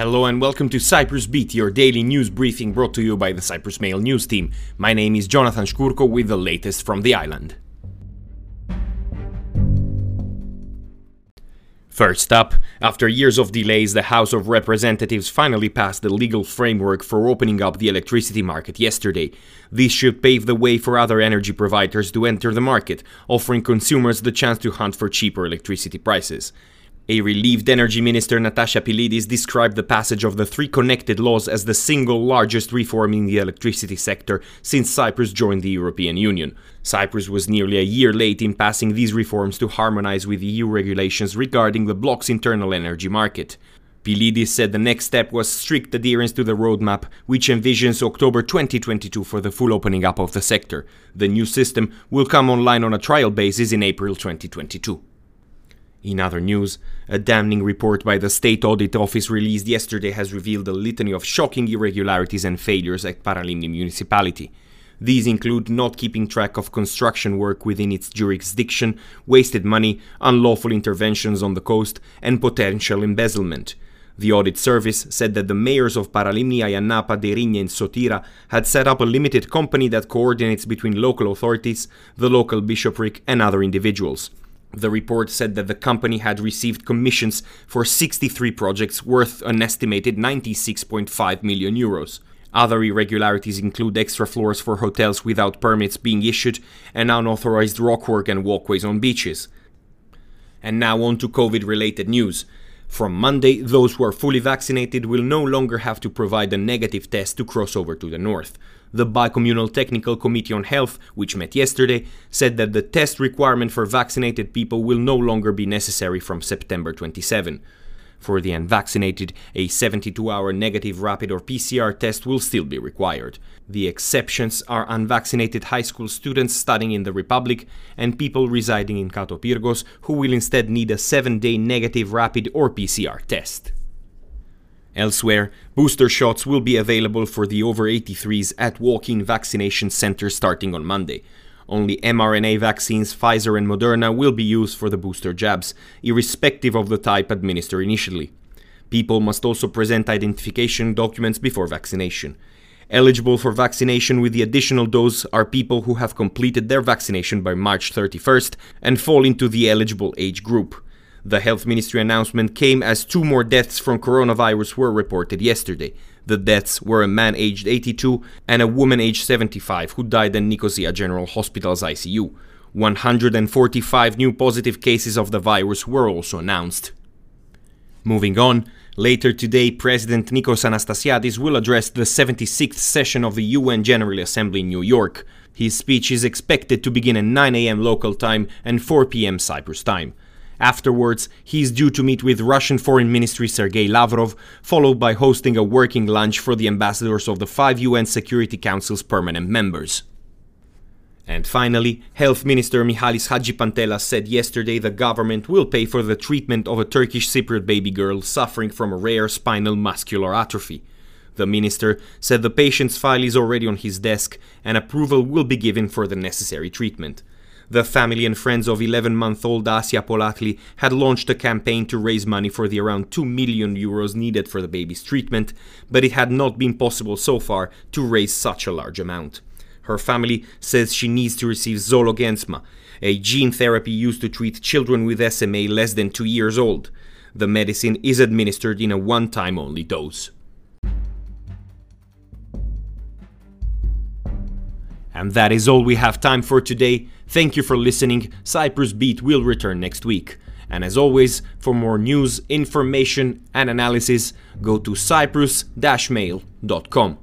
Hello and welcome to Cyprus Beat, your daily news briefing brought to you by the Cyprus Mail news team. My name is Jonathan Shkurko with the latest from the island. First up, after years of delays, the House of Representatives finally passed the legal framework for opening up the electricity market yesterday. This should pave the way for other energy providers to enter the market, offering consumers the chance to hunt for cheaper electricity prices. A relieved Energy Minister Natasha Pilides described the passage of the three connected laws as the single largest reform in the electricity sector since Cyprus joined the European Union. Cyprus was nearly a year late in passing these reforms to harmonize with EU regulations regarding the bloc's internal energy market. Pilides said the next step was strict adherence to the roadmap, which envisions October 2022 for the full opening up of the sector. The new system will come online on a trial basis in April 2022. In other news, a damning report by the State Audit Office released yesterday has revealed a litany of shocking irregularities and failures at Paralimni municipality. These include not keeping track of construction work within its jurisdiction, wasted money, unlawful interventions on the coast, and potential embezzlement. The audit service said that the mayors of Paralimni, Ayia Napa, Deryneia, and Sotira had set up a limited company that coordinates between local authorities, the local bishopric, and other individuals. The report said that the company had received commissions for 63 projects worth an estimated 96.5 million euros. Other irregularities include extra floors for hotels without permits being issued and unauthorized rockwork and walkways on beaches. And now on to COVID related news. From Monday, those who are fully vaccinated will no longer have to provide a negative test to cross over to the north. The Bicommunal Technical Committee on Health, which met yesterday, said that the test requirement for vaccinated people will no longer be necessary from September 27. For the unvaccinated, a 72 hour negative rapid or PCR test will still be required. The exceptions are unvaccinated high school students studying in the Republic and people residing in Kato Pyrgos who will instead need a 7 day negative rapid or PCR test. Elsewhere, booster shots will be available for the over 83s at walk in vaccination centers starting on Monday. Only mRNA vaccines, Pfizer and Moderna, will be used for the booster jabs, irrespective of the type administered initially. People must also present identification documents before vaccination. Eligible for vaccination with the additional dose are people who have completed their vaccination by March 31st and fall into the eligible age group. The health ministry announcement came as two more deaths from coronavirus were reported yesterday. The deaths were a man aged 82 and a woman aged 75 who died in Nicosia General Hospital's ICU. 145 new positive cases of the virus were also announced. Moving on, later today, President Nikos Anastasiadis will address the 76th session of the UN General Assembly in New York. His speech is expected to begin at 9 a.m. local time and 4 p.m. Cyprus time. Afterwards, he is due to meet with Russian Foreign Ministry Sergei Lavrov, followed by hosting a working lunch for the ambassadors of the five UN Security Council's permanent members. And finally, Health Minister Mihalis Hadjipantelas said yesterday the government will pay for the treatment of a Turkish Cypriot baby girl suffering from a rare spinal muscular atrophy. The minister said the patient's file is already on his desk and approval will be given for the necessary treatment. The family and friends of 11 month old Asia Polatli had launched a campaign to raise money for the around 2 million euros needed for the baby's treatment, but it had not been possible so far to raise such a large amount. Her family says she needs to receive Zolgensma, a gene therapy used to treat children with SMA less than 2 years old. The medicine is administered in a one time only dose. And that is all we have time for today. Thank you for listening. Cyprus Beat will return next week. And as always, for more news, information, and analysis, go to cyprus-mail.com.